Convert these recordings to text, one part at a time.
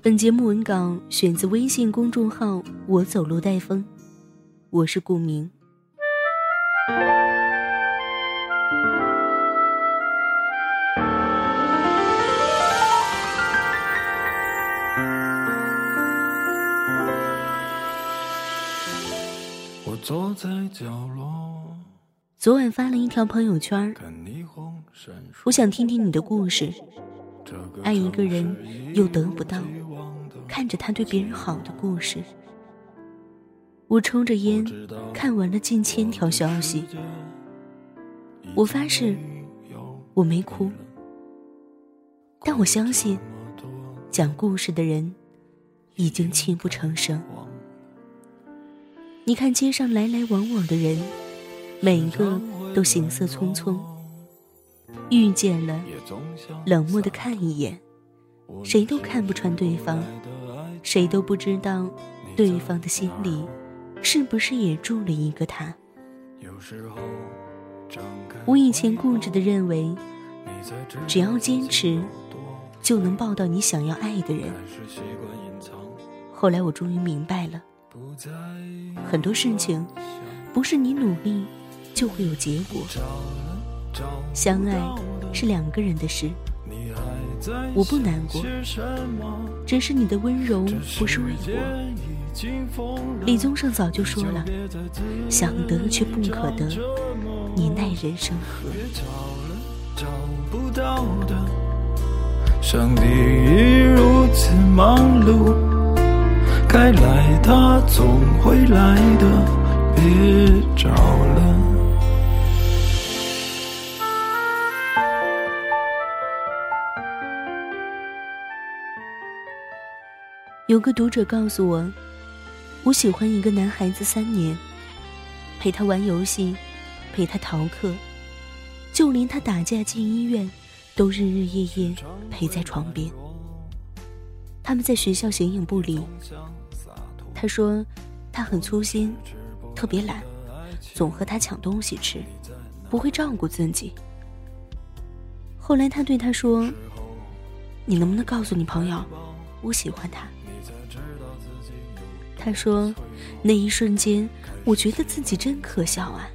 本节目文稿选自微信公众号“我走路带风”，我是顾明。我坐在角落。昨晚发了一条朋友圈，我想听听你的故事。爱一个人又得不到，看着他对别人好的故事。我抽着烟，看完了近千条消息。我发誓，我没哭，但我相信，讲故事的人已经泣不成声。你看街上来来往往的人，每一个都行色匆匆。遇见了，冷漠的看一眼，谁都看不穿对方，谁都不知道对方的心里是不是也住了一个他。我以前固执的认为，只要坚持，就能抱到你想要爱的人。后来我终于明白了，很多事情不是你努力就会有结果。相爱是两个人的事，我不难过，只是你的温柔不是为我。李宗盛早就说了，想得却不可得，你奈人生何？上帝已如此忙碌，该来他总会来的，别找了。有个读者告诉我，我喜欢一个男孩子三年，陪他玩游戏，陪他逃课，就连他打架进医院，都日日夜夜陪在床边。他们在学校形影不离。他说他很粗心，特别懒，总和他抢东西吃，不会照顾自己。后来他对他说：“你能不能告诉你朋友，我喜欢他？”他说：“那一瞬间，我觉得自己真可笑啊！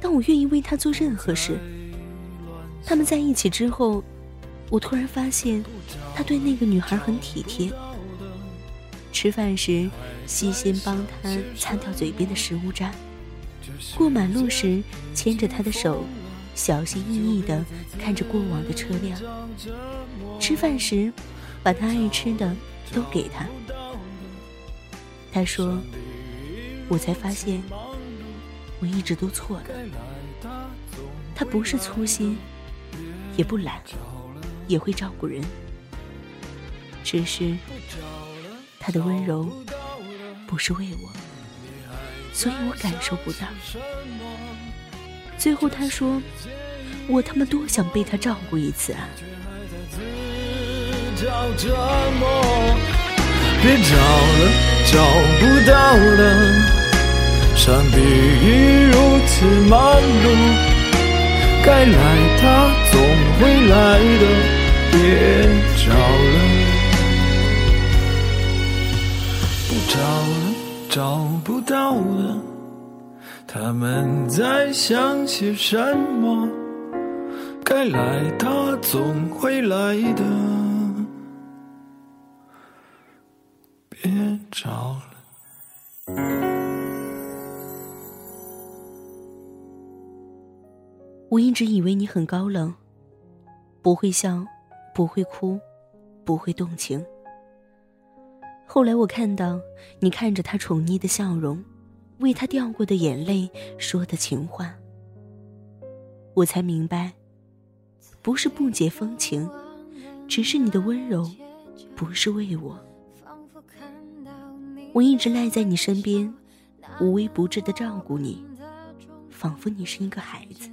但我愿意为他做任何事。”他们在一起之后，我突然发现，他对那个女孩很体贴。吃饭时，细心帮她擦掉嘴边的食物渣；过马路时，牵着她的手，小心翼翼地看着过往的车辆；吃饭时，把她爱吃的都给她。他说：“我才发现，我一直都错了。他不是粗心，也不懒，也会照顾人。只是他的温柔不是为我，所以我感受不到。最后他说：‘我他妈多想被他照顾一次啊！’”别找了，找不到了。上帝已如此忙碌，该来他总会来的。别找了，不找了，找不到了。他们在想些什么？该来他总会来的。别找了。我一直以为你很高冷，不会笑，不会哭，不会动情。后来我看到你看着他宠溺的笑容，为他掉过的眼泪说的情话，我才明白，不是不解风情，只是你的温柔不是为我。我一直赖在你身边，无微不至的照顾你，仿佛你是一个孩子。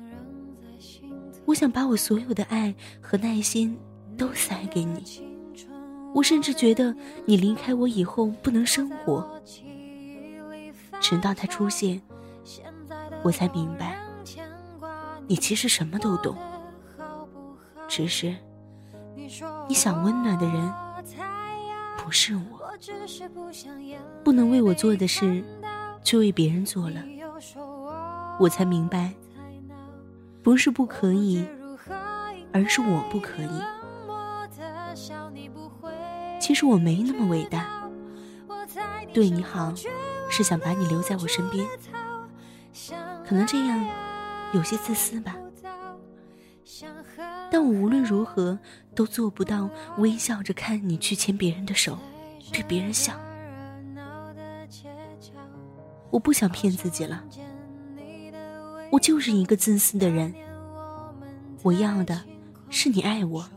我想把我所有的爱和耐心都塞给你。我甚至觉得你离开我以后不能生活。直到他出现，我才明白，你其实什么都懂，只是你想温暖的人不是我。不能为我做的事，却为别人做了，我才明白，不是不可以，而是我不可以。其实我没那么伟大，对你好，是想把你留在我身边。可能这样有些自私吧，但我无论如何都做不到微笑着看你去牵别人的手。对别人笑，我不想骗自己了。我就是一个自私的人。我要的是你爱我，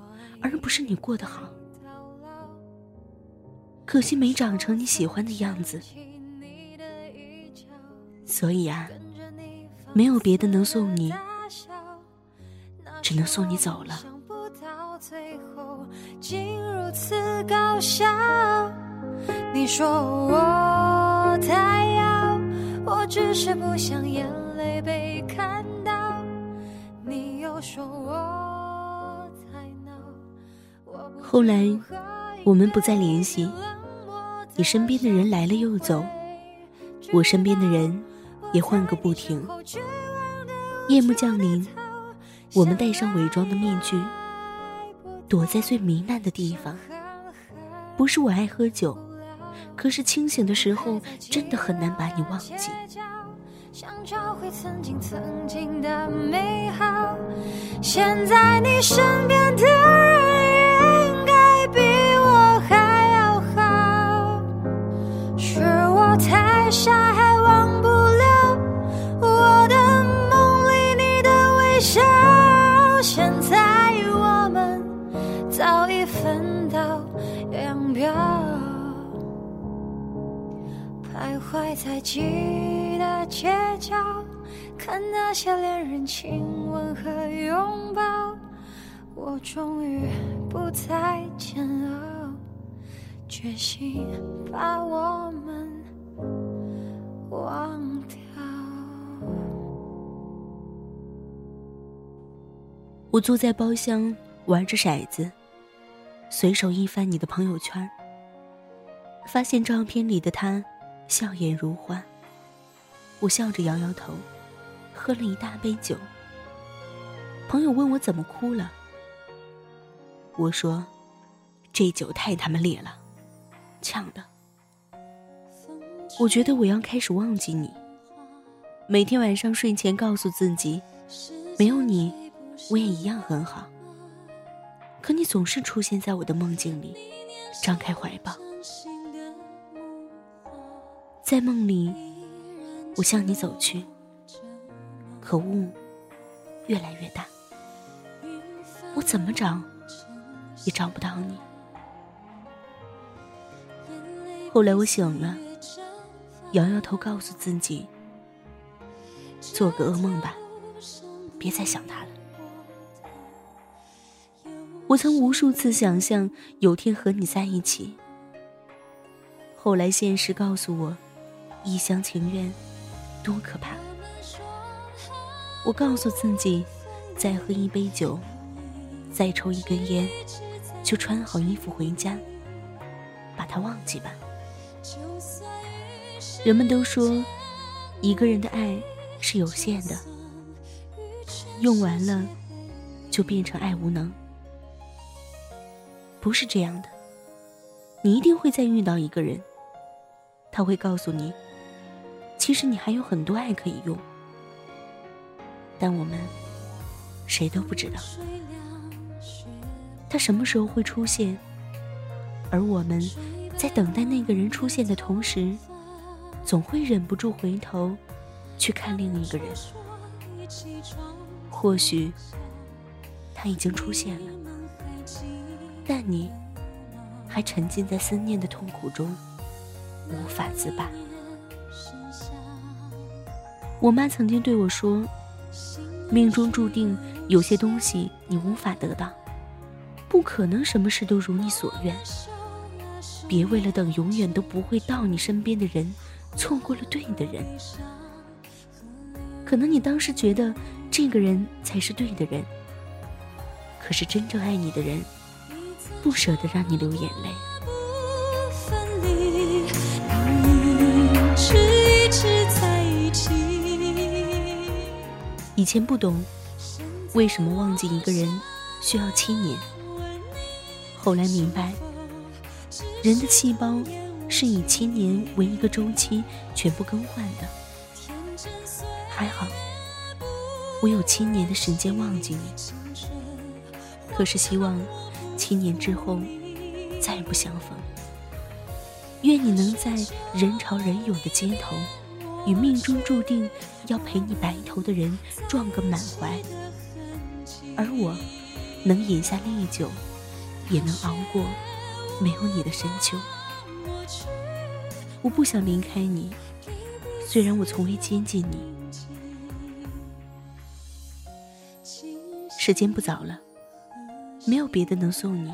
而不是你过得好。可惜没长成你喜欢的样子，所以啊，没有别的能送你，只能送你走了。你说我太要，我只是不想眼泪被看到。你又说我太闹。后来我们不再联系，你身边的人来了又走，我身边的人也换个不停。夜幕降临，我们戴上伪装的面具，躲在最糜烂的地方。不是我爱喝酒。可是清醒的时候，真的很难把你忘记。想找回曾经曾经的美好，现在你身边的在记忆的街角，看那些恋人亲吻和拥抱，我终于不再煎熬，决心把我们忘掉。我坐在包厢玩着骰子，随手一翻你的朋友圈，发现照片里的他。笑颜如花，我笑着摇摇头，喝了一大杯酒。朋友问我怎么哭了，我说：“这酒太他妈烈了，呛的。”我觉得我要开始忘记你，每天晚上睡前告诉自己，没有你，我也一样很好。可你总是出现在我的梦境里，张开怀抱。在梦里，我向你走去，可雾越来越大，我怎么找也找不到你。后来我醒了，摇摇头，告诉自己，做个噩梦吧，别再想他了。我曾无数次想象有天和你在一起，后来现实告诉我。一厢情愿，多可怕！我告诉自己，再喝一杯酒，再抽一根烟，就穿好衣服回家，把他忘记吧。人们都说，一个人的爱是有限的，用完了就变成爱无能。不是这样的，你一定会再遇到一个人，他会告诉你。其实你还有很多爱可以用，但我们谁都不知道他什么时候会出现。而我们在等待那个人出现的同时，总会忍不住回头去看另一个人。或许他已经出现了，但你还沉浸在思念的痛苦中，无法自拔。我妈曾经对我说：“命中注定有些东西你无法得到，不可能什么事都如你所愿。别为了等永远都不会到你身边的人，错过了对的人。可能你当时觉得这个人才是对的人，可是真正爱你的人，不舍得让你流眼泪。”以前不懂为什么忘记一个人需要七年，后来明白，人的细胞是以七年为一个周期全部更换的。还好，我有七年的时间忘记你，可是希望七年之后再不相逢。愿你能在人潮人涌的街头。与命中注定要陪你白头的人撞个满怀，而我能饮下烈酒，也能熬过没有你的深秋。我不想离开你，虽然我从未接近你。时间不早了，没有别的能送你，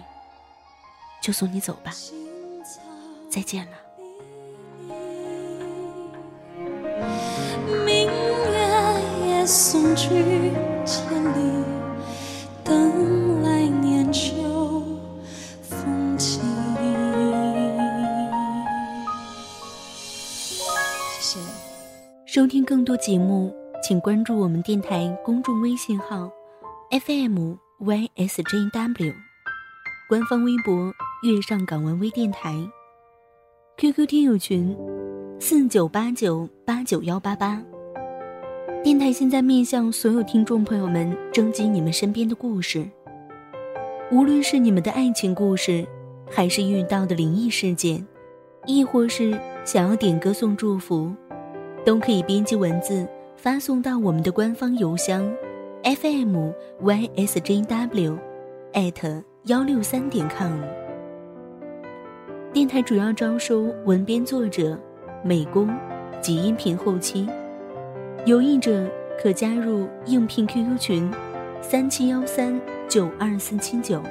就送你走吧。再见了。送去千里，等来年秋风起。谢谢。收听更多节目，请关注我们电台公众微信号 FM YSJW，官方微博月上港湾微电台，QQ 听友群四九八九八九幺八八。电台现在面向所有听众朋友们征集你们身边的故事，无论是你们的爱情故事，还是遇到的灵异事件，亦或是想要点歌送祝福，都可以编辑文字发送到我们的官方邮箱 fm ysjw at 幺六三点 com。电台主要招收文编作者、美工及音频后期。有意者可加入应聘 QQ 群：三七幺三九二四七九。